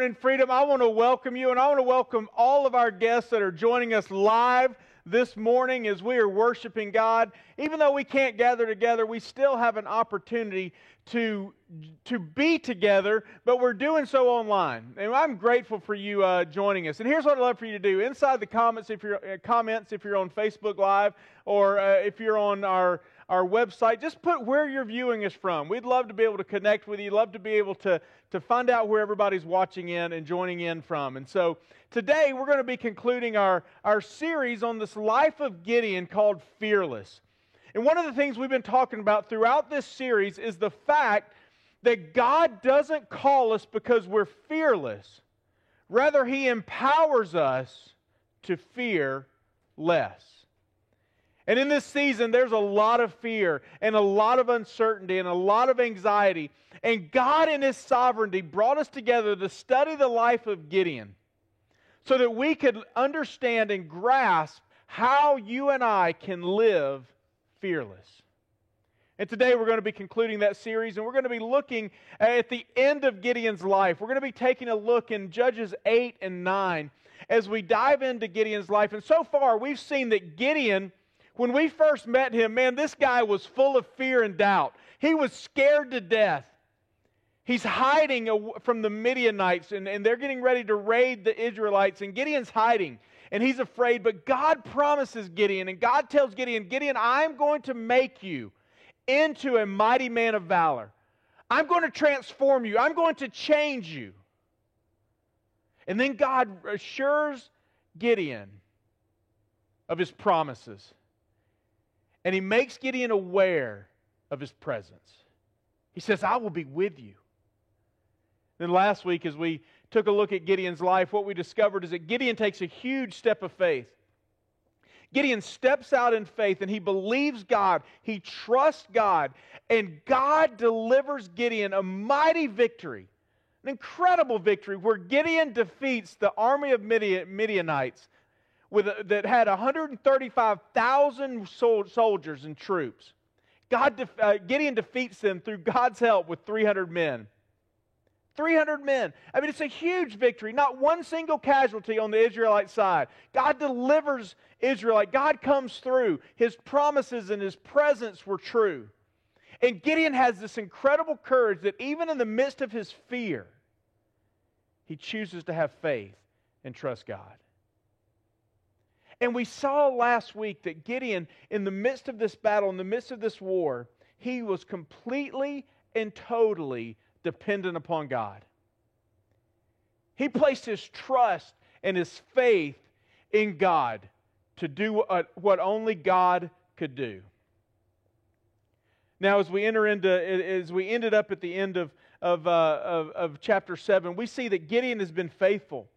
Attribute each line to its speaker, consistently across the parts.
Speaker 1: morning, Freedom. I want to welcome you, and I want to welcome all of our guests that are joining us live this morning as we are worshiping God. Even though we can't gather together, we still have an opportunity to, to be together, but we're doing so online. And I'm grateful for you uh, joining us. And here's what I'd love for you to do. Inside the comments, if you're, uh, comments, if you're on Facebook Live or uh, if you're on our our website. Just put where you're viewing us from. We'd love to be able to connect with you, love to be able to, to find out where everybody's watching in and joining in from. And so today we're going to be concluding our, our series on this life of Gideon called Fearless. And one of the things we've been talking about throughout this series is the fact that God doesn't call us because we're fearless. Rather, He empowers us to fear less. And in this season, there's a lot of fear and a lot of uncertainty and a lot of anxiety. And God, in His sovereignty, brought us together to study the life of Gideon so that we could understand and grasp how you and I can live fearless. And today we're going to be concluding that series, and we're going to be looking at the end of Gideon's life. We're going to be taking a look in Judges 8 and 9 as we dive into Gideon's life. And so far, we've seen that Gideon when we first met him, man, this guy was full of fear and doubt. He was scared to death. He's hiding from the Midianites, and, and they're getting ready to raid the Israelites, and Gideon's hiding, and he's afraid. But God promises Gideon, and God tells Gideon, Gideon, I'm going to make you into a mighty man of valor. I'm going to transform you, I'm going to change you. And then God assures Gideon of his promises. And he makes Gideon aware of his presence. He says, I will be with you. Then last week, as we took a look at Gideon's life, what we discovered is that Gideon takes a huge step of faith. Gideon steps out in faith and he believes God. He trusts God. And God delivers Gideon a mighty victory, an incredible victory, where Gideon defeats the army of Midianites with a, that had 135,000 soldiers and troops. God def, uh, Gideon defeats them through God's help with 300 men. 300 men. I mean, it's a huge victory. Not one single casualty on the Israelite side. God delivers Israelite. God comes through. His promises and his presence were true. And Gideon has this incredible courage that even in the midst of his fear, he chooses to have faith and trust God. And we saw last week that Gideon, in the midst of this battle, in the midst of this war, he was completely and totally dependent upon God. He placed his trust and his faith in God to do what only God could do. Now, as we enter into, as we ended up at the end of, of, uh, of, of chapter 7, we see that Gideon has been faithful.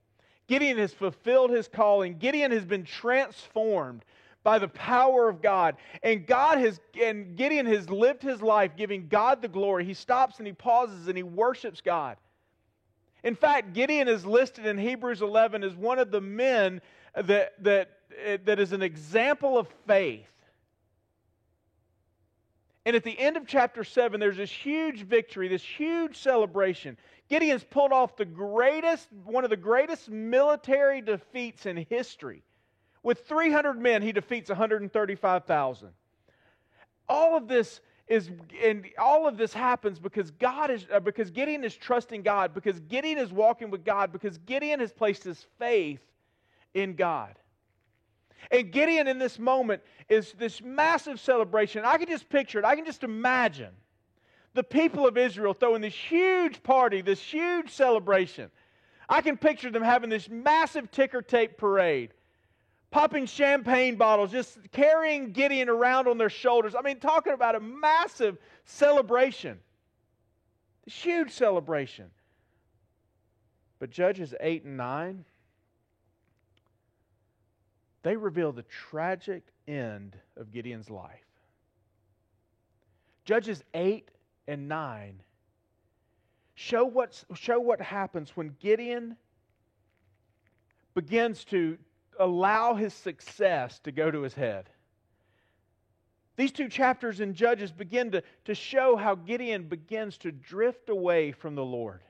Speaker 1: Gideon has fulfilled his calling. Gideon has been transformed by the power of God. And God has and Gideon has lived his life giving God the glory. He stops and he pauses and he worships God. In fact, Gideon is listed in Hebrews 11 as one of the men that, that, that is an example of faith. And at the end of chapter 7, there's this huge victory, this huge celebration. Gideon's pulled off the greatest, one of the greatest military defeats in history. With 300 men, he defeats 135,000. All of this is, and all of this happens because God is, uh, because Gideon is trusting God, because Gideon is walking with God, because Gideon has placed his faith in God. And Gideon in this moment is this massive celebration. I can just picture it. I can just imagine the people of Israel throwing this huge party, this huge celebration. I can picture them having this massive ticker tape parade, popping champagne bottles, just carrying Gideon around on their shoulders. I mean, talking about a massive celebration. This huge celebration. But Judges 8 and 9, they reveal the tragic end of Gideon's life. Judges 8 and 9 show, what's, show what happens when Gideon begins to allow his success to go to his head. These two chapters in Judges begin to, to show how Gideon begins to drift away from the Lord.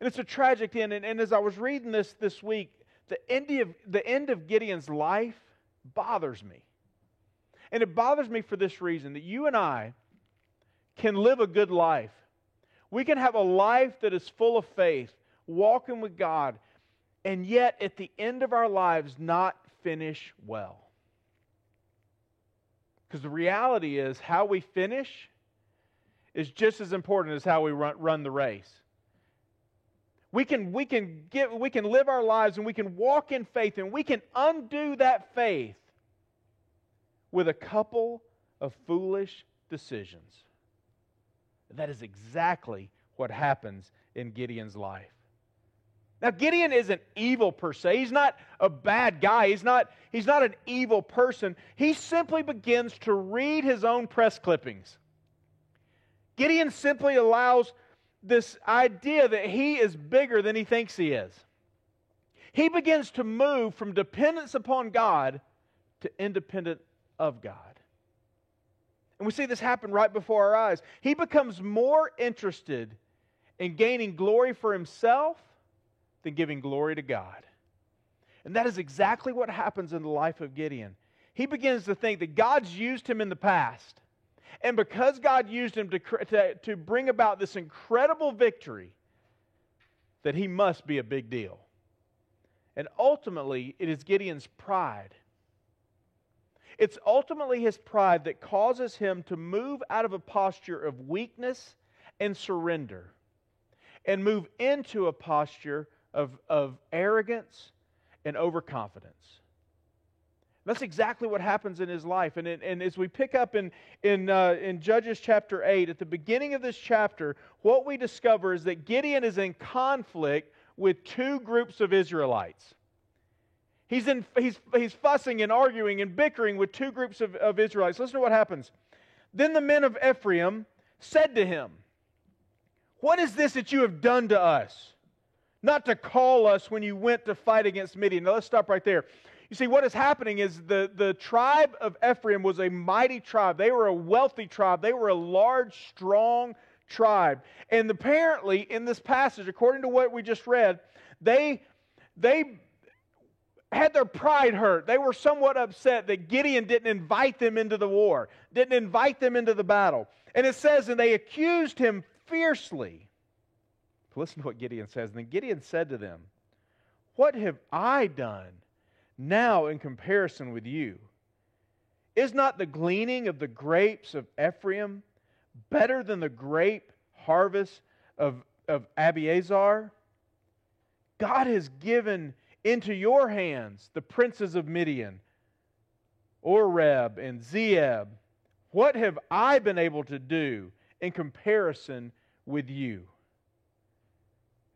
Speaker 1: And it's a tragic end. And, and as I was reading this this week, the end, of, the end of Gideon's life bothers me. And it bothers me for this reason that you and I can live a good life. We can have a life that is full of faith, walking with God, and yet at the end of our lives not finish well. Because the reality is, how we finish is just as important as how we run, run the race. We can, we, can get, we can live our lives and we can walk in faith and we can undo that faith with a couple of foolish decisions. That is exactly what happens in Gideon's life. Now, Gideon isn't evil per se. He's not a bad guy. He's not, he's not an evil person. He simply begins to read his own press clippings. Gideon simply allows this idea that he is bigger than he thinks he is. He begins to move from dependence upon God to independent of God. And we see this happen right before our eyes. He becomes more interested in gaining glory for himself than giving glory to God. And that is exactly what happens in the life of Gideon. He begins to think that God's used him in the past. And because God used him to, to, to bring about this incredible victory, that he must be a big deal. And ultimately, it is Gideon's pride. It's ultimately his pride that causes him to move out of a posture of weakness and surrender and move into a posture of, of arrogance and overconfidence. That's exactly what happens in his life. And, and as we pick up in, in, uh, in Judges chapter 8, at the beginning of this chapter, what we discover is that Gideon is in conflict with two groups of Israelites. He's, in, he's, he's fussing and arguing and bickering with two groups of, of Israelites. Listen to what happens. Then the men of Ephraim said to him, What is this that you have done to us? not to call us when you went to fight against Midian. Now let's stop right there. You see, what is happening is the, the tribe of Ephraim was a mighty tribe. They were a wealthy tribe. They were a large, strong tribe. And apparently, in this passage, according to what we just read, they, they had their pride hurt. They were somewhat upset that Gideon didn't invite them into the war, didn't invite them into the battle. And it says, and they accused him fiercely. Listen to what Gideon says. And then Gideon said to them, What have I done now in comparison with you? Is not the gleaning of the grapes of Ephraim better than the grape harvest of, of Abiezer? God has given into your hands the princes of Midian, Oreb and Zeeb. What have I been able to do in comparison with you?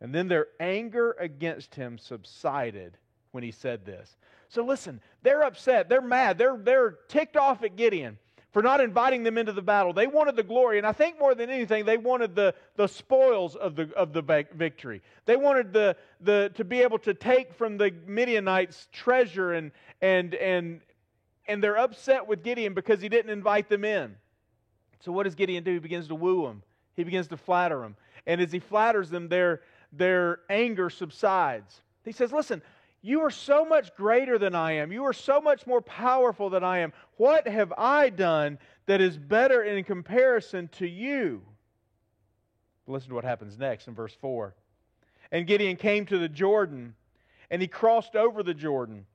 Speaker 1: And then their anger against him subsided when he said this. So listen, they're upset. They're mad. They're, they're ticked off at Gideon for not inviting them into the battle. They wanted the glory, and I think more than anything, they wanted the, the spoils of the, of the victory. They wanted the, the, to be able to take from the Midianites treasure, and, and, and, and they're upset with Gideon because he didn't invite them in. So what does Gideon do? He begins to woo them, he begins to flatter them. And as he flatters them, they're, their anger subsides. He says, Listen, you are so much greater than I am. You are so much more powerful than I am. What have I done that is better in comparison to you? Listen to what happens next in verse 4. And Gideon came to the Jordan, and he crossed over the Jordan.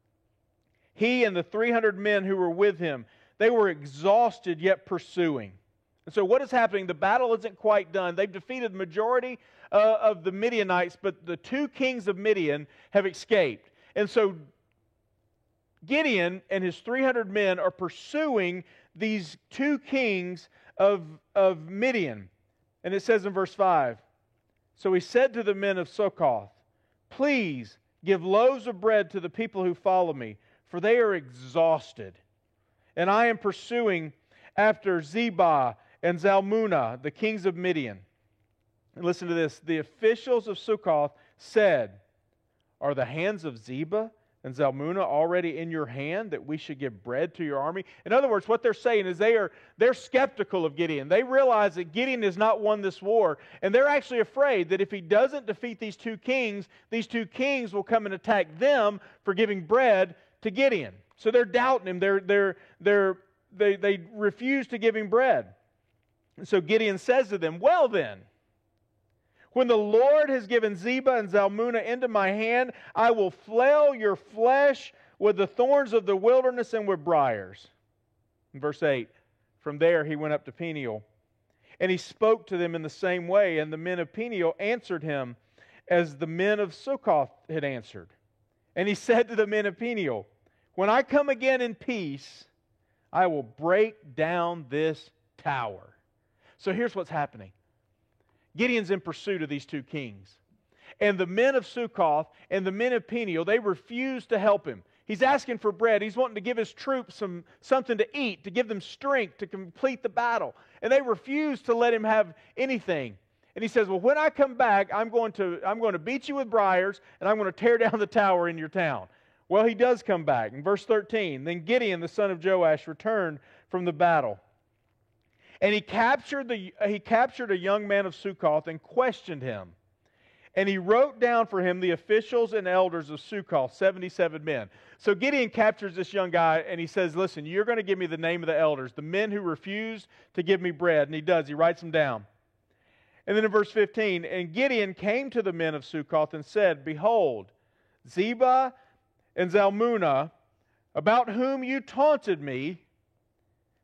Speaker 1: He and the 300 men who were with him, they were exhausted yet pursuing. And so, what is happening? The battle isn't quite done. They've defeated the majority uh, of the Midianites, but the two kings of Midian have escaped. And so, Gideon and his 300 men are pursuing these two kings of, of Midian. And it says in verse 5 So he said to the men of Succoth, Please give loaves of bread to the people who follow me, for they are exhausted. And I am pursuing after Zebah and Zalmunna, the kings of Midian. And listen to this the officials of Sukkoth said, Are the hands of Zebah and Zalmunna already in your hand that we should give bread to your army? In other words, what they're saying is they are they're skeptical of Gideon. They realize that Gideon has not won this war, and they're actually afraid that if he doesn't defeat these two kings, these two kings will come and attack them for giving bread to Gideon. So they're doubting him. They're, they're, they're, they, they refuse to give him bread. And so Gideon says to them, Well then, when the Lord has given Zebah and Zalmunna into my hand, I will flail your flesh with the thorns of the wilderness and with briars. In verse 8, from there he went up to Peniel. And he spoke to them in the same way, and the men of Peniel answered him as the men of Succoth had answered. And he said to the men of Peniel, When I come again in peace, I will break down this tower. So here's what's happening Gideon's in pursuit of these two kings. And the men of Sukkoth and the men of Peniel, they refuse to help him. He's asking for bread. He's wanting to give his troops some, something to eat, to give them strength to complete the battle. And they refuse to let him have anything. And he says, Well, when I come back, I'm going to, I'm going to beat you with briars, and I'm going to tear down the tower in your town. Well, he does come back. In verse 13, then Gideon, the son of Joash, returned from the battle. And he captured, the, he captured a young man of Sukkoth and questioned him. And he wrote down for him the officials and elders of Sukkoth, 77 men. So Gideon captures this young guy and he says, Listen, you're going to give me the name of the elders, the men who refused to give me bread. And he does, he writes them down. And then in verse 15, and Gideon came to the men of Sukkoth and said, Behold, Zebah and Zalmunna, about whom you taunted me,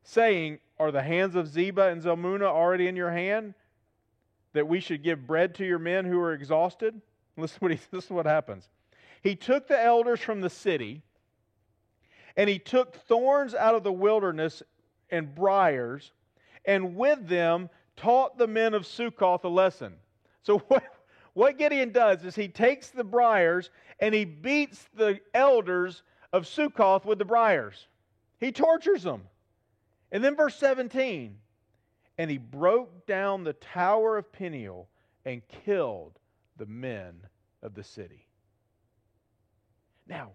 Speaker 1: saying, are the hands of Zebah and Zalmunna already in your hand? That we should give bread to your men who are exhausted? Listen what, he, this is what happens. He took the elders from the city, and he took thorns out of the wilderness and briars, and with them taught the men of Sukkoth a lesson. So what, what Gideon does is he takes the briars and he beats the elders of Sukkoth with the briars. He tortures them. And then verse 17 and he broke down the tower of Peniel and killed the men of the city. Now,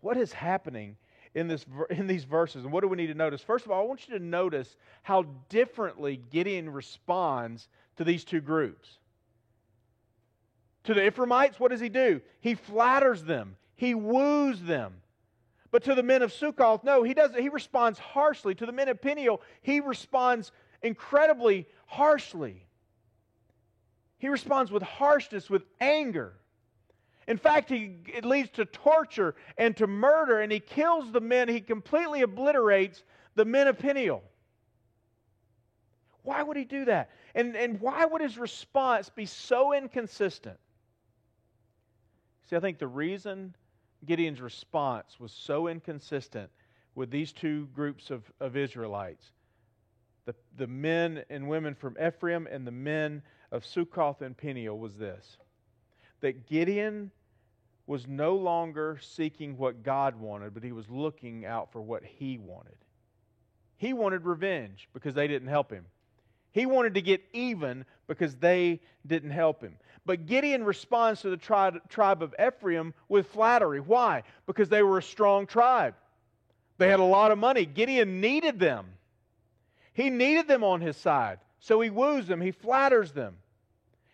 Speaker 1: what is happening in, this, in these verses, and what do we need to notice? First of all, I want you to notice how differently Gideon responds to these two groups. To the Ephraimites, what does he do? He flatters them, he woos them, but to the men of Sukkoth, no, he doesn't. He responds harshly. To the men of Peniel, he responds incredibly harshly. He responds with harshness, with anger. In fact, he, it leads to torture and to murder, and he kills the men. He completely obliterates the men of Peniel. Why would he do that? And, and why would his response be so inconsistent? See, I think the reason Gideon's response was so inconsistent with these two groups of, of Israelites the, the men and women from Ephraim and the men of Sukkoth and Peniel was this that Gideon was no longer seeking what God wanted, but he was looking out for what he wanted. He wanted revenge because they didn't help him. He wanted to get even because they didn't help him. But Gideon responds to the tribe, of Ephraim with flattery. Why? Because they were a strong tribe. They had a lot of money. Gideon needed them. He needed them on his side. So he woos them, he flatters them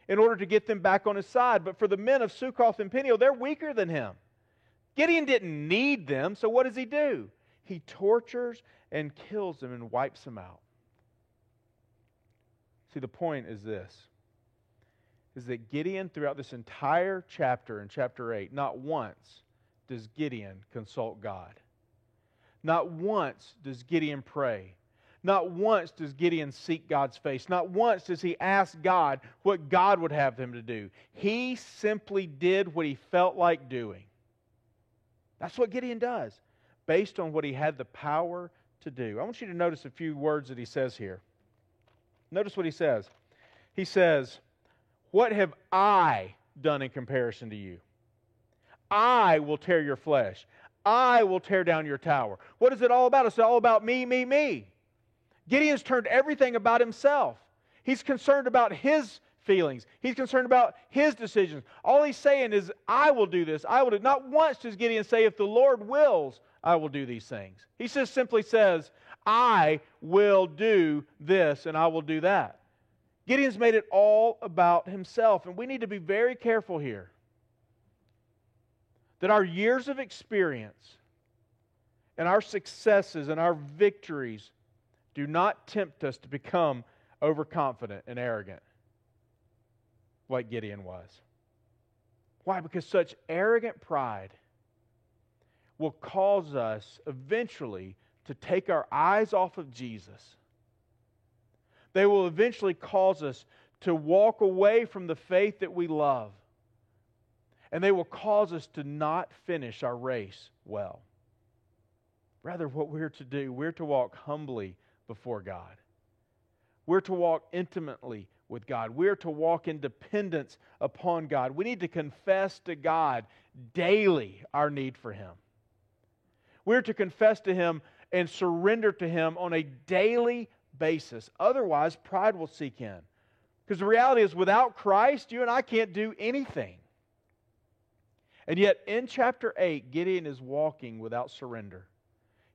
Speaker 1: in order to get them back on his side. But for the men of Sukkoth and Peniel, they're weaker than him. Gideon didn't need them, so what does he do? He tortures and kills them and wipes them out. See, the point is this is that Gideon, throughout this entire chapter in chapter 8, not once does Gideon consult God. Not once does Gideon pray. Not once does Gideon seek God's face. Not once does he ask God what God would have him to do. He simply did what he felt like doing. That's what Gideon does, based on what he had the power to do. I want you to notice a few words that he says here. Notice what he says. He says, what have I done in comparison to you? I will tear your flesh. I will tear down your tower. What is it all about? It's all about me, me, me. Gideon's turned everything about himself. He's concerned about his feelings. He's concerned about his decisions. All he's saying is, I will do this. I will do. Not once does Gideon say, if the Lord wills, I will do these things. He just simply says, I will do this and I will do that. Gideon's made it all about himself, and we need to be very careful here that our years of experience and our successes and our victories do not tempt us to become overconfident and arrogant like Gideon was. Why? Because such arrogant pride will cause us eventually to take our eyes off of Jesus. They will eventually cause us to walk away from the faith that we love. And they will cause us to not finish our race well. Rather, what we're to do, we're to walk humbly before God. We're to walk intimately with God. We're to walk in dependence upon God. We need to confess to God daily our need for Him. We're to confess to Him and surrender to Him on a daily basis. Otherwise, pride will seek in. Because the reality is, without Christ, you and I can't do anything. And yet, in chapter 8, Gideon is walking without surrender.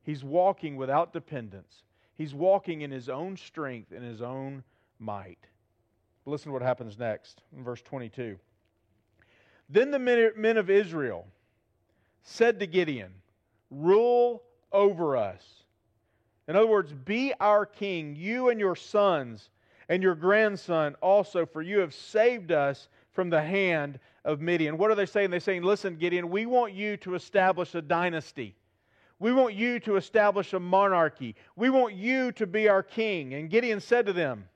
Speaker 1: He's walking without dependence. He's walking in his own strength and his own might. Listen to what happens next in verse 22. Then the men of Israel said to Gideon, Rule over us. In other words, be our king, you and your sons and your grandson also, for you have saved us from the hand of Midian. What are they saying? They're saying, Listen, Gideon, we want you to establish a dynasty. We want you to establish a monarchy. We want you to be our king. And Gideon said to them,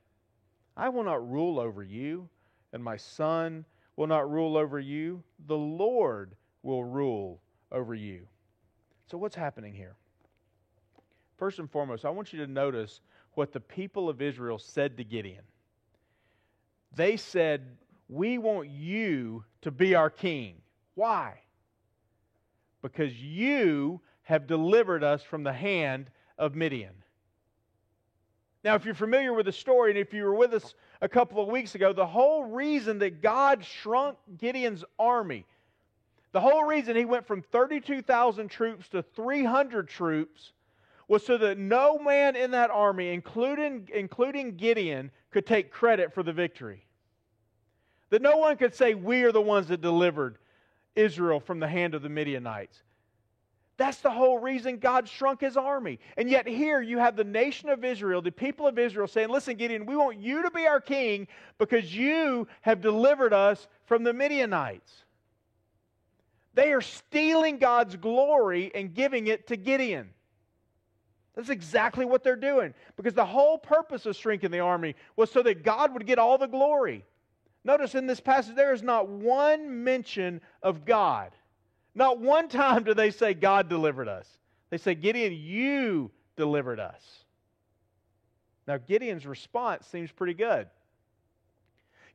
Speaker 1: I will not rule over you, and my son will not rule over you. The Lord will rule over you. So, what's happening here? First and foremost, I want you to notice what the people of Israel said to Gideon. They said, We want you to be our king. Why? Because you have delivered us from the hand of Midian. Now, if you're familiar with the story, and if you were with us a couple of weeks ago, the whole reason that God shrunk Gideon's army, the whole reason he went from 32,000 troops to 300 troops, was so that no man in that army, including, including Gideon, could take credit for the victory. That no one could say, We are the ones that delivered Israel from the hand of the Midianites. That's the whole reason God shrunk his army. And yet, here you have the nation of Israel, the people of Israel, saying, Listen, Gideon, we want you to be our king because you have delivered us from the Midianites. They are stealing God's glory and giving it to Gideon. That's exactly what they're doing because the whole purpose of shrinking the army was so that God would get all the glory. Notice in this passage, there is not one mention of God. Not one time do they say, God delivered us. They say, Gideon, you delivered us. Now, Gideon's response seems pretty good.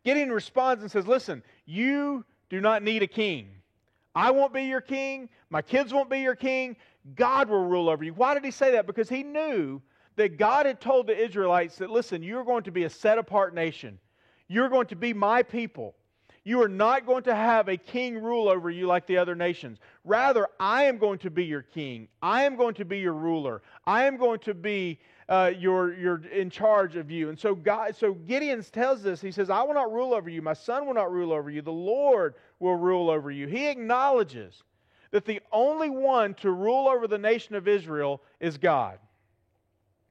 Speaker 1: Gideon responds and says, Listen, you do not need a king. I won't be your king. My kids won't be your king. God will rule over you. Why did he say that? Because he knew that God had told the Israelites that, listen, you're going to be a set apart nation. You're going to be my people. You are not going to have a king rule over you like the other nations. Rather, I am going to be your king. I am going to be your ruler. I am going to be uh, your, in charge of you. And so God, so Gideon tells this. He says, "I will not rule over you. My son will not rule over you. The Lord will rule over you." He acknowledges that the only one to rule over the nation of Israel is God.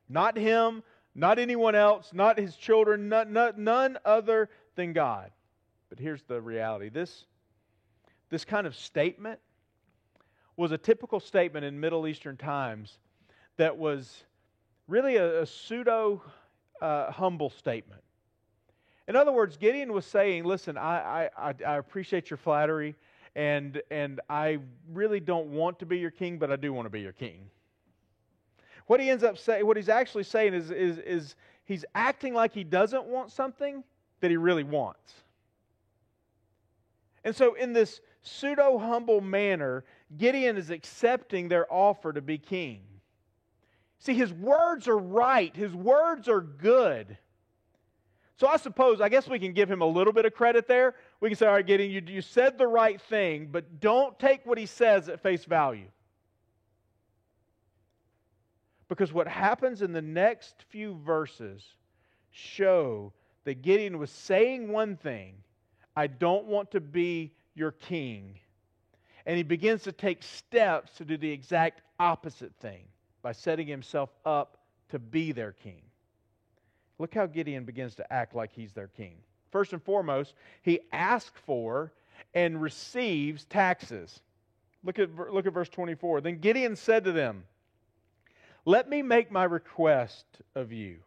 Speaker 1: Not him, not anyone else, not his children, not, not, none other than God. But here's the reality this, this kind of statement was a typical statement in Middle Eastern times that was really a, a pseudo uh, humble statement. In other words, Gideon was saying, Listen, I, I, I appreciate your flattery, and, and I really don't want to be your king, but I do want to be your king. What he ends up saying, what he's actually saying is, is, is he's acting like he doesn't want something that he really wants. And so, in this pseudo humble manner, Gideon is accepting their offer to be king. See, his words are right, his words are good. So I suppose, I guess we can give him a little bit of credit there. We can say, all right, Gideon, you, you said the right thing, but don't take what he says at face value. Because what happens in the next few verses show that Gideon was saying one thing I don't want to be your king. And he begins to take steps to do the exact opposite thing by setting himself up to be their king. Look how Gideon begins to act like he's their king. First and foremost, he asks for and receives taxes. Look at, look at verse 24. Then Gideon said to them, Let me make my request of you.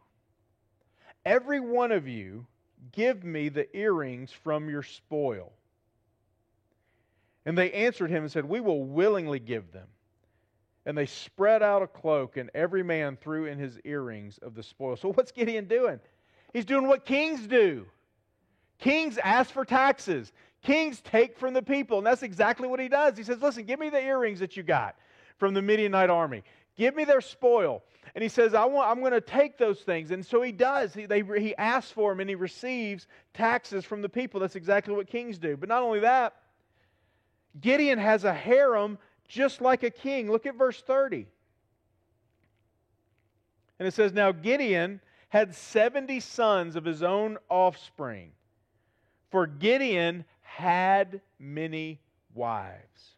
Speaker 1: Every one of you give me the earrings from your spoil. And they answered him and said, We will willingly give them. And they spread out a cloak, and every man threw in his earrings of the spoil. So, what's Gideon doing? He's doing what kings do. Kings ask for taxes, kings take from the people. And that's exactly what he does. He says, Listen, give me the earrings that you got from the Midianite army, give me their spoil. And he says, I want, I'm going to take those things. And so he does. He, they, he asks for them and he receives taxes from the people. That's exactly what kings do. But not only that, Gideon has a harem just like a king. Look at verse 30. And it says, Now Gideon had 70 sons of his own offspring, for Gideon had many wives.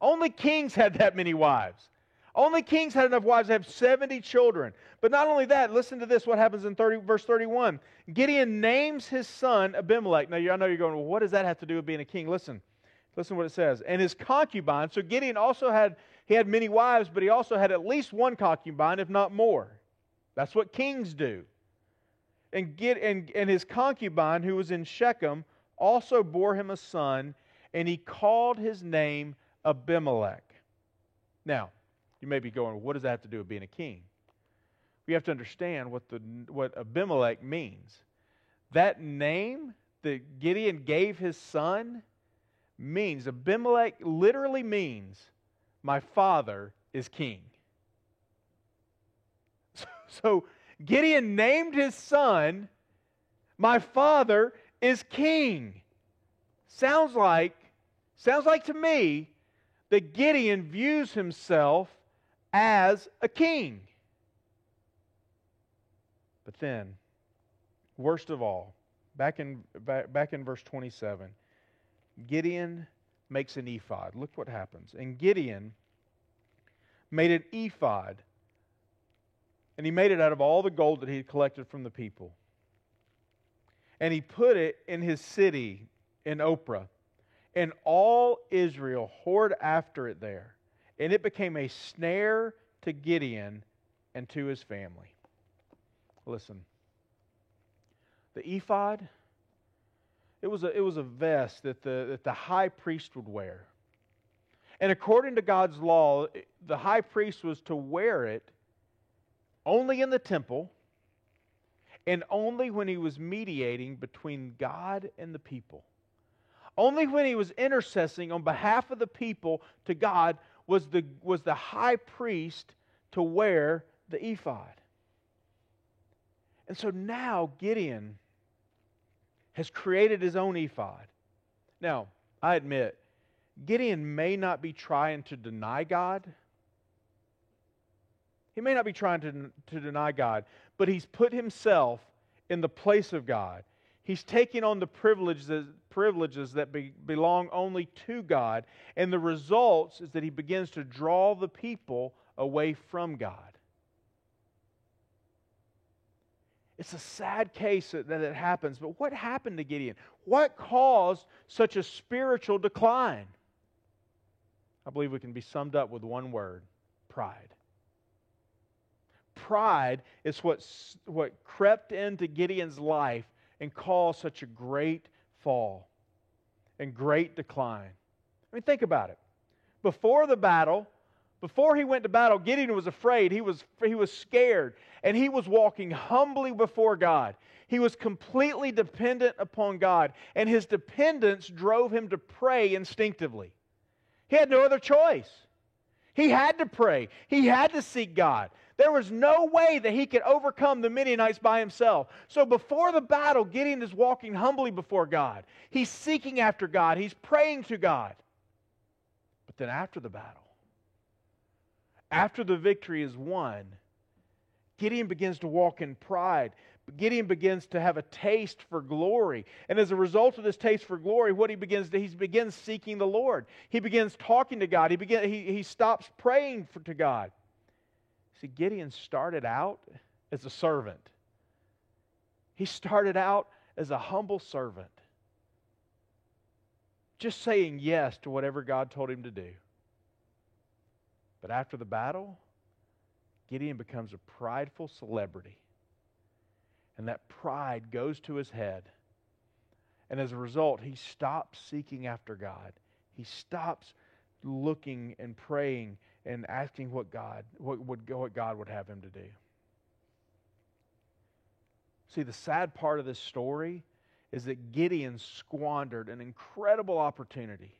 Speaker 1: Only kings had that many wives. Only kings had enough wives to have 70 children. But not only that, listen to this what happens in 30, verse 31. Gideon names his son Abimelech. Now, I know you're going, well, what does that have to do with being a king? Listen, Listen what it says. And his concubine, so Gideon also had, he had many wives, but he also had at least one concubine, if not more. That's what kings do. And, get, and, and his concubine, who was in Shechem, also bore him a son, and he called his name Abimelech. Now, you may be going, what does that have to do with being a king? We have to understand what, the, what Abimelech means. That name that Gideon gave his son means, Abimelech literally means, my father is king. So, Gideon named his son, my father is king. Sounds like, sounds like to me that Gideon views himself as a king. But then, worst of all, back in, back, back in verse 27, Gideon makes an ephod. Look what happens. And Gideon made an ephod, and he made it out of all the gold that he had collected from the people. And he put it in his city in Ophrah. And all Israel whored after it there. And it became a snare to Gideon and to his family. Listen, the ephod it was a, it was a vest that the, that the high priest would wear. And according to God's law, the high priest was to wear it only in the temple and only when he was mediating between God and the people. Only when he was intercessing on behalf of the people to God was the, was the high priest to wear the ephod. And so now Gideon has created his own ephod. Now, I admit, Gideon may not be trying to deny God. He may not be trying to, to deny God, but he's put himself in the place of God. He's taking on the privileges, privileges that be, belong only to God, and the results is that he begins to draw the people away from God. It's a sad case that it happens, but what happened to Gideon? What caused such a spiritual decline? I believe we can be summed up with one word pride. Pride is what, what crept into Gideon's life and caused such a great fall and great decline. I mean, think about it. Before the battle, before he went to battle, Gideon was afraid. He was, he was scared. And he was walking humbly before God. He was completely dependent upon God. And his dependence drove him to pray instinctively. He had no other choice. He had to pray, he had to seek God. There was no way that he could overcome the Midianites by himself. So before the battle, Gideon is walking humbly before God. He's seeking after God, he's praying to God. But then after the battle, after the victory is won, Gideon begins to walk in pride. Gideon begins to have a taste for glory. And as a result of this taste for glory, what he begins to, he begins seeking the Lord. He begins talking to God. He, begin, he, he stops praying for, to God. See, Gideon started out as a servant. He started out as a humble servant, just saying yes to whatever God told him to do. But after the battle, Gideon becomes a prideful celebrity. And that pride goes to his head. And as a result, he stops seeking after God. He stops looking and praying and asking what God, what, would, what God would have him to do. See, the sad part of this story is that Gideon squandered an incredible opportunity.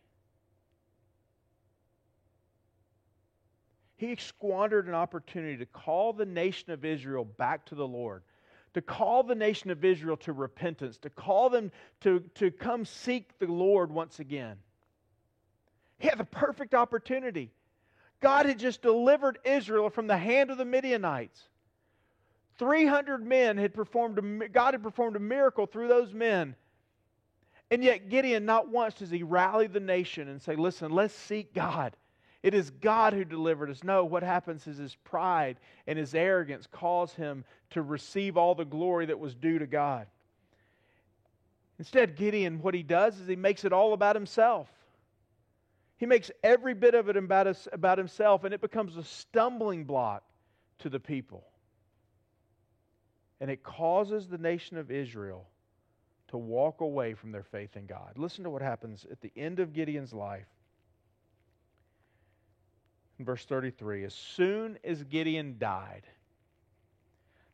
Speaker 1: He squandered an opportunity to call the nation of Israel back to the Lord, to call the nation of Israel to repentance, to call them to, to come seek the Lord once again. He had the perfect opportunity. God had just delivered Israel from the hand of the Midianites. 300 men had performed, a, God had performed a miracle through those men. And yet, Gideon, not once does he rally the nation and say, Listen, let's seek God. It is God who delivered us. No, what happens is his pride and his arrogance cause him to receive all the glory that was due to God. Instead, Gideon, what he does is he makes it all about himself. He makes every bit of it about, about himself, and it becomes a stumbling block to the people. And it causes the nation of Israel to walk away from their faith in God. Listen to what happens at the end of Gideon's life. In verse 33, as soon as Gideon died,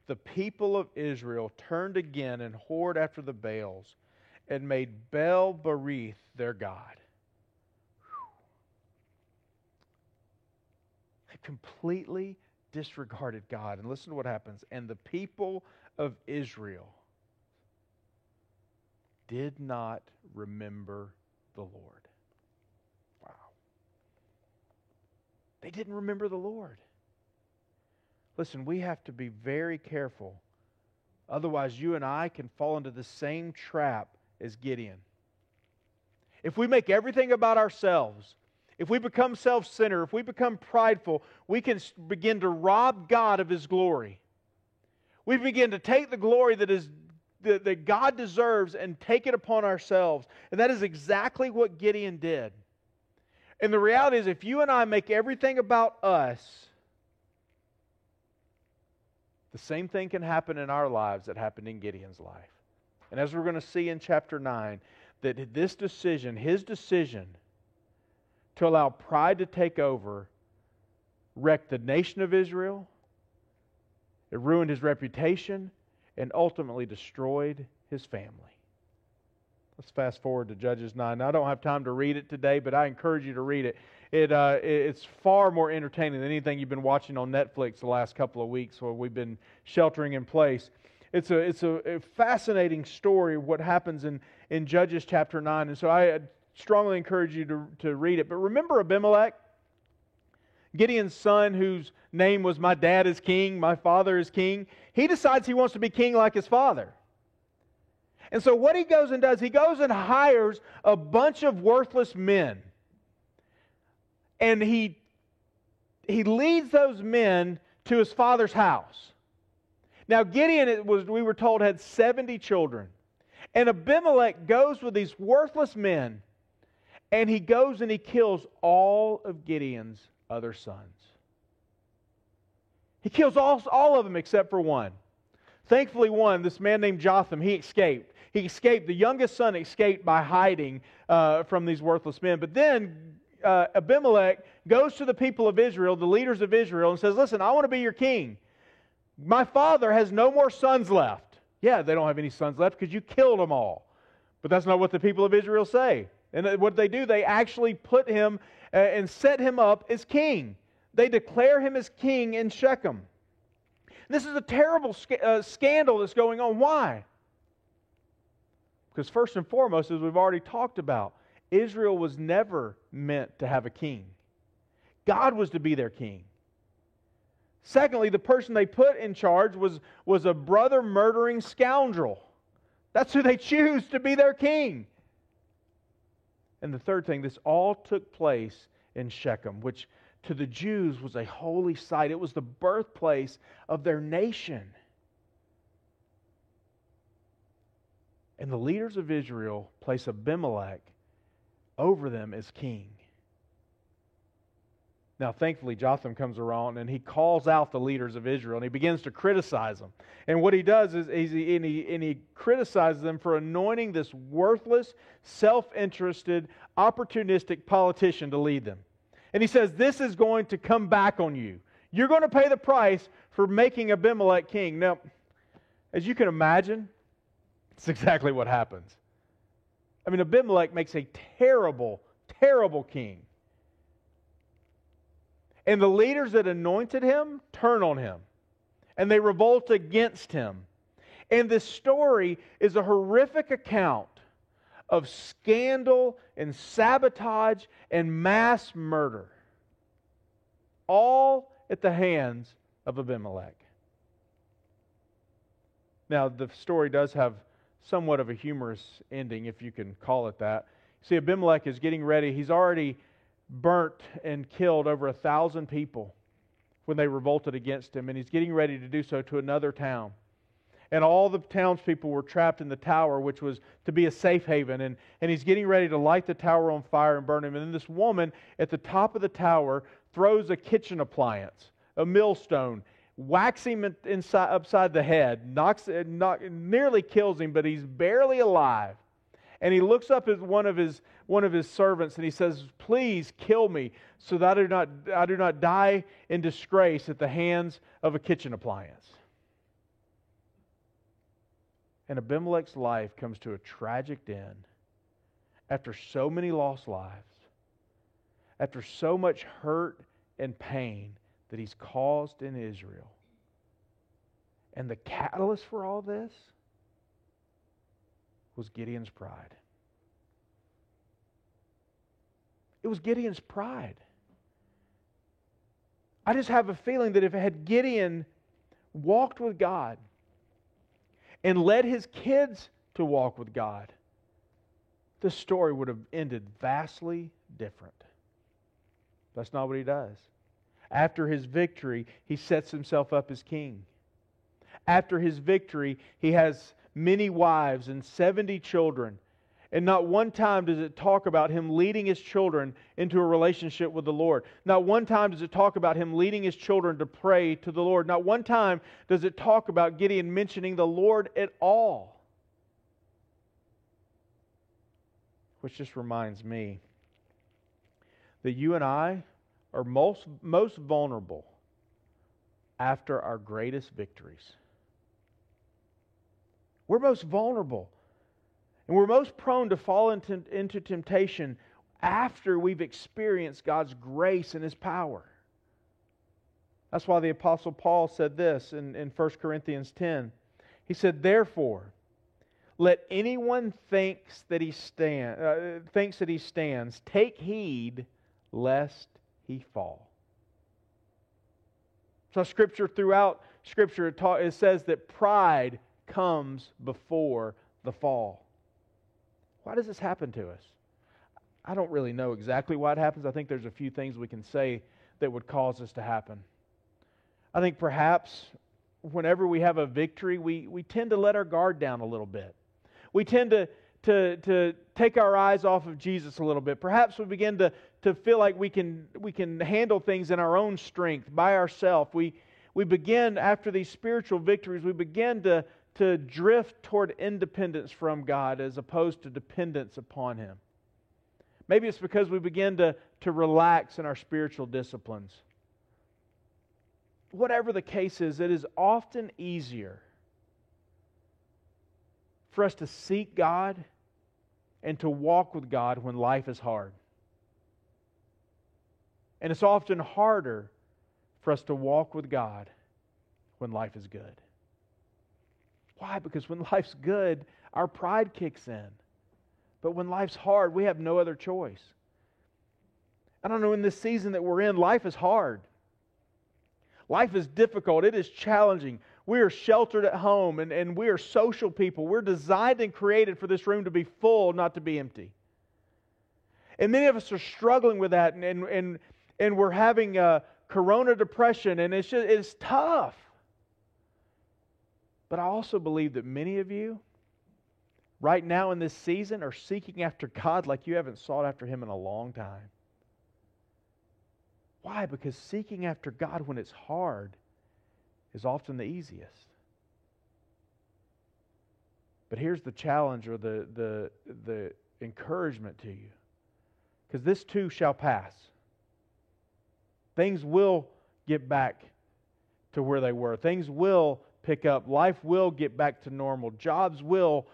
Speaker 1: the people of Israel turned again and whored after the Baals and made Baal Berith their God. Completely disregarded God. And listen to what happens. And the people of Israel did not remember the Lord. Wow. They didn't remember the Lord. Listen, we have to be very careful. Otherwise, you and I can fall into the same trap as Gideon. If we make everything about ourselves, if we become self centered, if we become prideful, we can begin to rob God of His glory. We begin to take the glory that is that, that God deserves and take it upon ourselves. And that is exactly what Gideon did. And the reality is, if you and I make everything about us, the same thing can happen in our lives that happened in Gideon's life. And as we're going to see in chapter 9, that this decision, his decision, to allow pride to take over wrecked the nation of Israel, it ruined his reputation, and ultimately destroyed his family. Let's fast forward to Judges 9. Now, I don't have time to read it today, but I encourage you to read it. It, uh, it's far more entertaining than anything you've been watching on Netflix the last couple of weeks where we've been sheltering in place. It's a, it's a, a fascinating story what happens in, in Judges chapter 9. And so I strongly encourage you to, to read it. But remember Abimelech? Gideon's son, whose name was My Dad is King, My Father is King, he decides he wants to be king like his father. And so, what he goes and does, he goes and hires a bunch of worthless men. And he, he leads those men to his father's house. Now, Gideon, it was, we were told, had 70 children. And Abimelech goes with these worthless men and he goes and he kills all of Gideon's other sons. He kills all, all of them except for one. Thankfully, one, this man named Jotham, he escaped. He escaped. The youngest son escaped by hiding uh, from these worthless men. But then uh, Abimelech goes to the people of Israel, the leaders of Israel, and says, Listen, I want to be your king. My father has no more sons left. Yeah, they don't have any sons left because you killed them all. But that's not what the people of Israel say. And what they do, they actually put him uh, and set him up as king. They declare him as king in Shechem. This is a terrible sc- uh, scandal that's going on. Why? Because, first and foremost, as we've already talked about, Israel was never meant to have a king, God was to be their king. Secondly, the person they put in charge was, was a brother murdering scoundrel. That's who they choose to be their king. And the third thing, this all took place in Shechem, which to the Jews was a holy site. It was the birthplace of their nation. And the leaders of Israel place Abimelech over them as king. Now, thankfully, Jotham comes around and he calls out the leaders of Israel and he begins to criticize them. And what he does is, he, and he, and he criticizes them for anointing this worthless, self interested, opportunistic politician to lead them. And he says, This is going to come back on you. You're going to pay the price for making Abimelech king. Now, as you can imagine, it's exactly what happens. I mean, Abimelech makes a terrible, terrible king. And the leaders that anointed him turn on him and they revolt against him. And this story is a horrific account of scandal and sabotage and mass murder, all at the hands of Abimelech. Now, the story does have somewhat of a humorous ending, if you can call it that. See, Abimelech is getting ready. He's already burnt and killed over a thousand people when they revolted against him, and he's getting ready to do so to another town. And all the townspeople were trapped in the tower, which was to be a safe haven. And, and he's getting ready to light the tower on fire and burn him. And then this woman at the top of the tower throws a kitchen appliance, a millstone, whacks him inside, upside the head, knocks, eh, knock, nearly kills him, but he's barely alive. And he looks up at one of his, one of his servants and he says, Please kill me so that I do, not, I do not die in disgrace at the hands of a kitchen appliance. And Abimelech's life comes to a tragic end after so many lost lives, after so much hurt and pain that he's caused in Israel. And the catalyst for all this was Gideon's pride. It was Gideon's pride. I just have a feeling that if had Gideon walked with God and led his kids to walk with God, the story would have ended vastly different. That's not what he does. After his victory, he sets himself up as king. After his victory, he has many wives and 70 children. And not one time does it talk about him leading his children into a relationship with the Lord. Not one time does it talk about him leading his children to pray to the Lord. Not one time does it talk about Gideon mentioning the Lord at all. Which just reminds me that you and I are most, most vulnerable after our greatest victories. We're most vulnerable. And we're most prone to fall into, into temptation after we've experienced God's grace and His power. That's why the Apostle Paul said this in, in 1 Corinthians 10. He said, Therefore, let anyone thinks that he stand, uh, thinks that he stands take heed lest he fall. So, Scripture throughout Scripture, it, ta- it says that pride comes before the fall. Why does this happen to us? I don't really know exactly why it happens. I think there's a few things we can say that would cause this to happen. I think perhaps whenever we have a victory, we, we tend to let our guard down a little bit. We tend to, to, to take our eyes off of Jesus a little bit. Perhaps we begin to, to feel like we can, we can handle things in our own strength, by ourselves. We, we begin, after these spiritual victories, we begin to, to drift toward independence from God as opposed to dependence upon Him. Maybe it's because we begin to, to relax in our spiritual disciplines. Whatever the case is, it is often easier for us to seek God and to walk with God when life is hard. And it's often harder for us to walk with God when life is good. Why? Because when life's good, our pride kicks in. But when life's hard, we have no other choice. I don't know, in this season that we're in, life is hard. Life is difficult. It is challenging. We are sheltered at home and, and we are social people. We're designed and created for this room to be full, not to be empty. And many of us are struggling with that and, and, and, and we're having a corona depression and it's just it's tough. But I also believe that many of you right now in this season are seeking after God like you haven't sought after Him in a long time. Why? Because seeking after God when it's hard is often the easiest. But here's the challenge or the, the, the encouragement to you. Because this too shall pass. Things will get back to where they were. Things will pick up. Life will get back to normal. Jobs will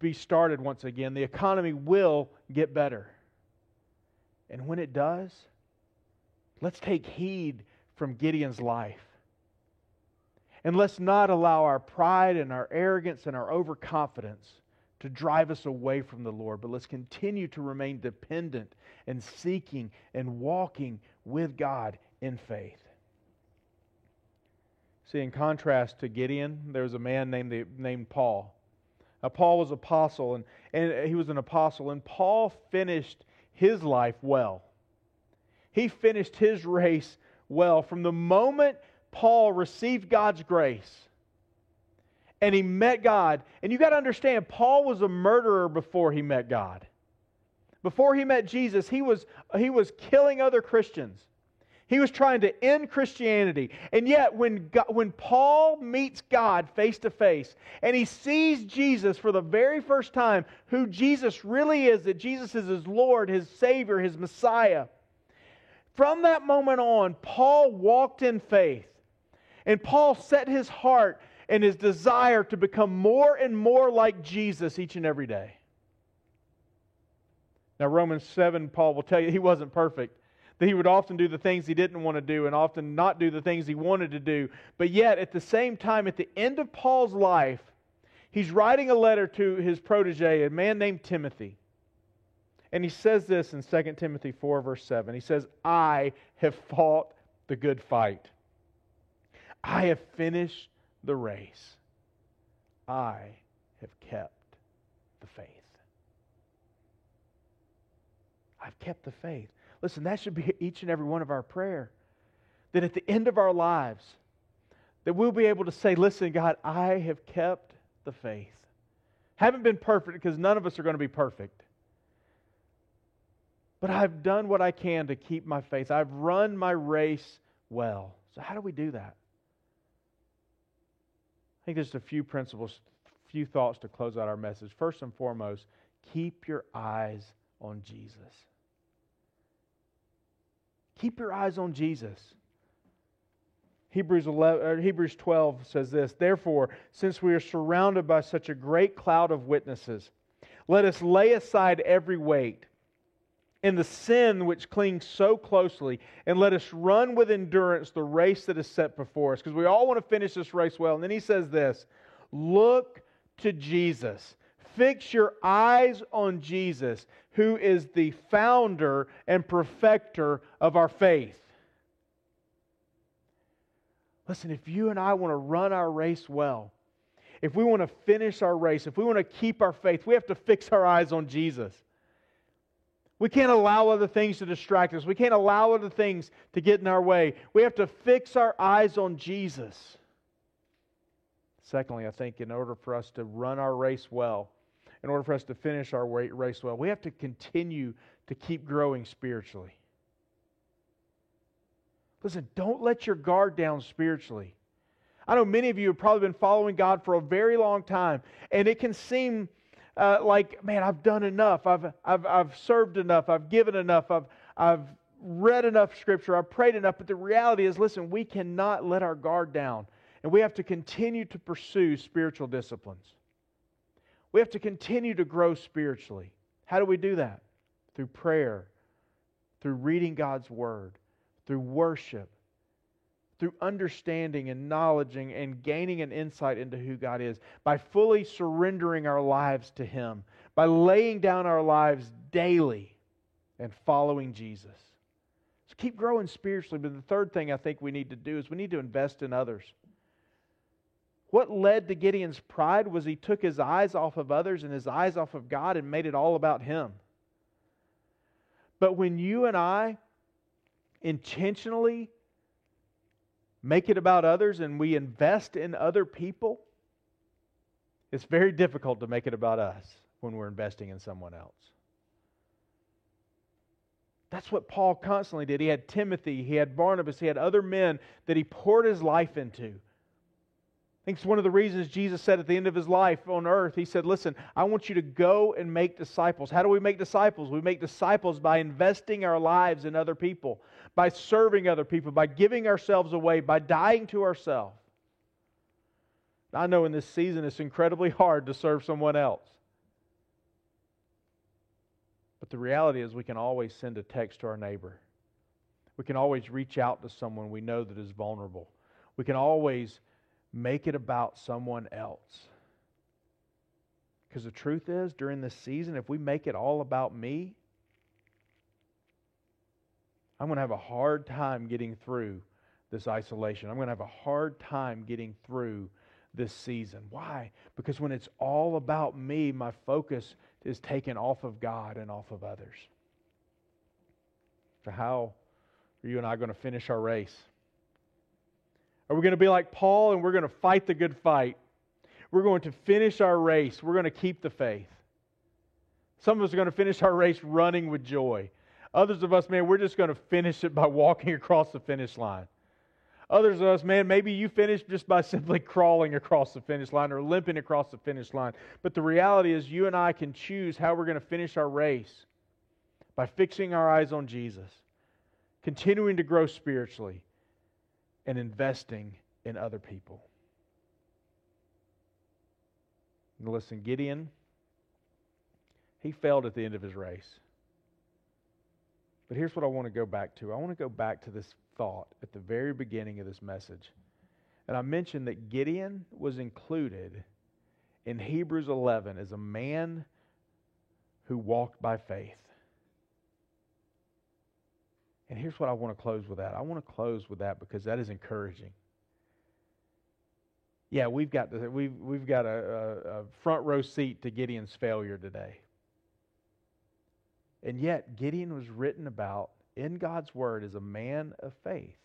Speaker 1: be started once again. The economy will get better. And when it does, let's take heed from Gideon's life. And let's not allow our pride and our arrogance and our overconfidence to drive us away from the Lord, but let's continue to remain dependent and seeking and walking with God in faith. See, in contrast to Gideon, there was a man named, named Paul. Now, Paul was apostle, and, and he was an apostle, and Paul finished his life well. He finished his race well. From the moment Paul received God's grace and he met God, and you got to understand, Paul was a murderer before he met God. Before he met Jesus, he was, he was killing other Christians. He was trying to end Christianity. And yet, when, God, when Paul meets God face to face and he sees Jesus for the very first time, who Jesus really is, that Jesus is his Lord, his Savior, his Messiah, from that moment on, Paul walked in faith. And Paul set his heart and his desire to become more and more like Jesus each and every day. Now, Romans 7, Paul will tell you he wasn't perfect that he would often do the things he didn't want to do and often not do the things he wanted to do. But yet, at the same time, at the end of Paul's life, he's writing a letter to his protege, a man named Timothy. And he says this in 2 Timothy 4, verse 7. He says, I have fought the good fight. I have finished the race. I have kept the faith. I've kept the faith. Listen, that should be each and every one of our prayer. That at the end of our lives, that we'll be able to say, listen, God, I have kept the faith. Haven't been perfect because none of us are going to be perfect. But I've done what I can to keep my faith. I've run my race well. So, how do we do that? I think there's a few principles, few thoughts to close out our message. First and foremost, keep your eyes on Jesus. Keep your eyes on Jesus. Hebrews, 11, Hebrews 12 says this Therefore, since we are surrounded by such a great cloud of witnesses, let us lay aside every weight and the sin which clings so closely, and let us run with endurance the race that is set before us. Because we all want to finish this race well. And then he says this Look to Jesus Fix your eyes on Jesus, who is the founder and perfecter of our faith. Listen, if you and I want to run our race well, if we want to finish our race, if we want to keep our faith, we have to fix our eyes on Jesus. We can't allow other things to distract us. We can't allow other things to get in our way. We have to fix our eyes on Jesus. Secondly, I think in order for us to run our race well, in order for us to finish our race well. We have to continue to keep growing spiritually. Listen, don't let your guard down spiritually. I know many of you have probably been following God for a very long time, and it can seem uh, like, man, I've done enough. I've, I've, I've served enough. I've given enough. I've, I've read enough scripture. I've prayed enough. But the reality is, listen, we cannot let our guard down, and we have to continue to pursue spiritual disciplines. We have to continue to grow spiritually. How do we do that? Through prayer, through reading God's Word, through worship, through understanding and knowledge and gaining an insight into who God is, by fully surrendering our lives to Him, by laying down our lives daily and following Jesus. So keep growing spiritually. But the third thing I think we need to do is we need to invest in others. What led to Gideon's pride was he took his eyes off of others and his eyes off of God and made it all about him. But when you and I intentionally make it about others and we invest in other people, it's very difficult to make it about us when we're investing in someone else. That's what Paul constantly did. He had Timothy, he had Barnabas, he had other men that he poured his life into. I think it's one of the reasons Jesus said at the end of his life on earth, He said, Listen, I want you to go and make disciples. How do we make disciples? We make disciples by investing our lives in other people, by serving other people, by giving ourselves away, by dying to ourselves. I know in this season it's incredibly hard to serve someone else. But the reality is, we can always send a text to our neighbor. We can always reach out to someone we know that is vulnerable. We can always make it about someone else. Because the truth is, during this season, if we make it all about me, I'm going to have a hard time getting through this isolation. I'm going to have a hard time getting through this season. Why? Because when it's all about me, my focus is taken off of God and off of others. So, how are you and I going to finish our race? Are we going to be like Paul and we're going to fight the good fight? We're going to finish our race. We're going to keep the faith. Some of us are going to finish our race running with joy. Others of us, man, we're just going to finish it by walking across the finish line. Others of us, man, maybe you finish just by simply crawling across the finish line or limping across the finish line. But the reality is, you and I can choose how we're going to finish our race by fixing our eyes on Jesus, continuing to grow spiritually, and investing in other people. Listen, Gideon, he failed at the end of his race. But here's what I want to go back to. I want to go back to this thought at the very beginning of this message. And I mentioned that Gideon was included in Hebrews 11 as a man who walked by faith. And here's what I want to close with that. I want to close with that because that is encouraging. Yeah, we've got the, we've we've got a, a, a front row seat to Gideon's failure today. And yet Gideon was written about in God's word as a man of faith,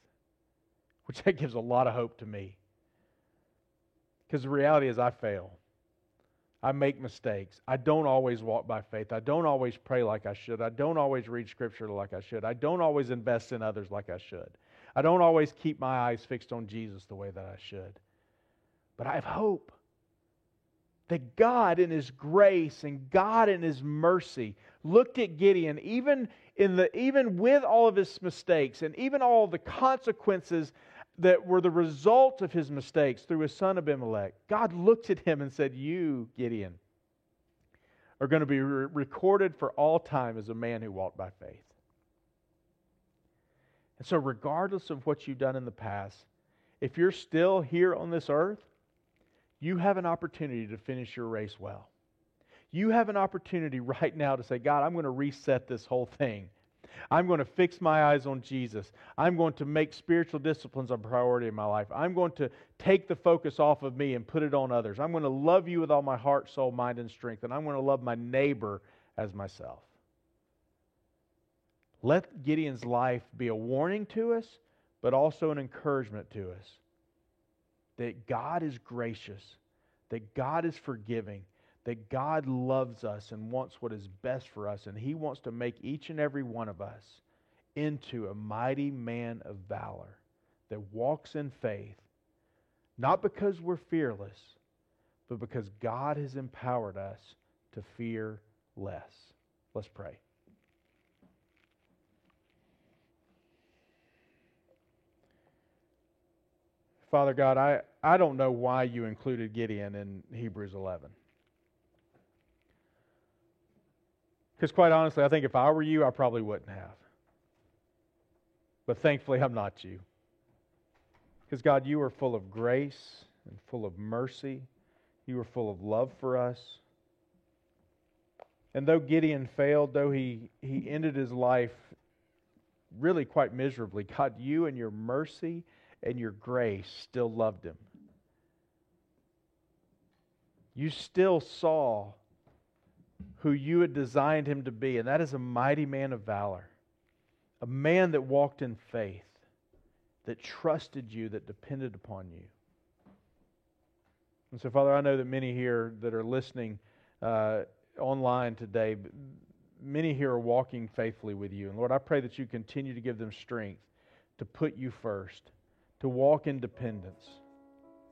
Speaker 1: which that gives a lot of hope to me. Because the reality is I fail. I make mistakes. I don't always walk by faith. I don't always pray like I should. I don't always read scripture like I should. I don't always invest in others like I should. I don't always keep my eyes fixed on Jesus the way that I should. But I have hope that God, in His grace and God, in His mercy, looked at Gideon, even, in the, even with all of his mistakes and even all the consequences that were the result of his mistakes through his son Abimelech, God looked at him and said, You, Gideon, are going to be re- recorded for all time as a man who walked by faith. And so, regardless of what you've done in the past, if you're still here on this earth, you have an opportunity to finish your race well. You have an opportunity right now to say, God, I'm going to reset this whole thing. I'm going to fix my eyes on Jesus. I'm going to make spiritual disciplines a priority in my life. I'm going to take the focus off of me and put it on others. I'm going to love you with all my heart, soul, mind, and strength. And I'm going to love my neighbor as myself. Let Gideon's life be a warning to us, but also an encouragement to us that God is gracious, that God is forgiving, that God loves us and wants what is best for us, and He wants to make each and every one of us into a mighty man of valor that walks in faith, not because we're fearless, but because God has empowered us to fear less. Let's pray. Father God, I, I don't know why you included Gideon in Hebrews 11. Because quite honestly, I think if I were you, I probably wouldn't have. But thankfully, I'm not you. Because, God, you are full of grace and full of mercy. You are full of love for us. And though Gideon failed, though he, he ended his life really quite miserably, God, you and your mercy and your grace still loved him. You still saw who you had designed him to be, and that is a mighty man of valor, a man that walked in faith, that trusted you, that depended upon you. And so, Father, I know that many here that are listening uh, online today, many here are walking faithfully with you. And Lord, I pray that you continue to give them strength to put you first, to walk in dependence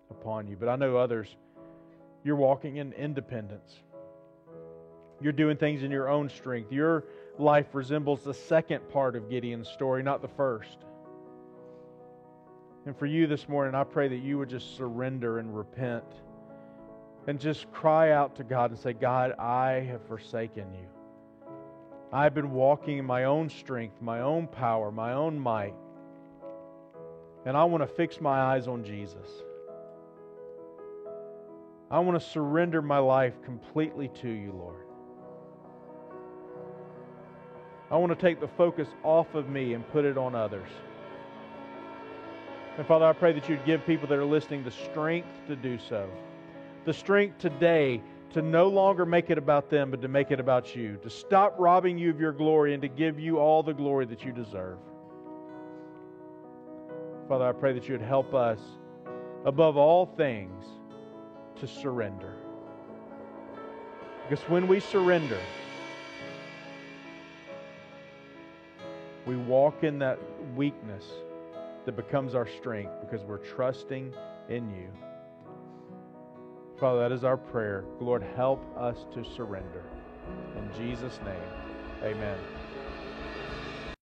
Speaker 1: upon you. But I know others, you're walking in independence. You're doing things in your own strength. Your life resembles the second part of Gideon's story, not the first. And for you this morning, I pray that you would just surrender and repent and just cry out to God and say, God, I have forsaken you. I've been walking in my own strength, my own power, my own might. And I want to fix my eyes on Jesus. I want to surrender my life completely to you, Lord. I want to take the focus off of me and put it on others. And Father, I pray that you'd give people that are listening the strength to do so. The strength today to no longer make it about them, but to make it about you. To stop robbing you of your glory and to give you all the glory that you deserve. Father, I pray that you'd help us, above all things, to surrender. Because when we surrender, we walk in that weakness that becomes our strength because we're trusting in you. Father, that is our prayer. Lord, help us to surrender. In Jesus' name, amen.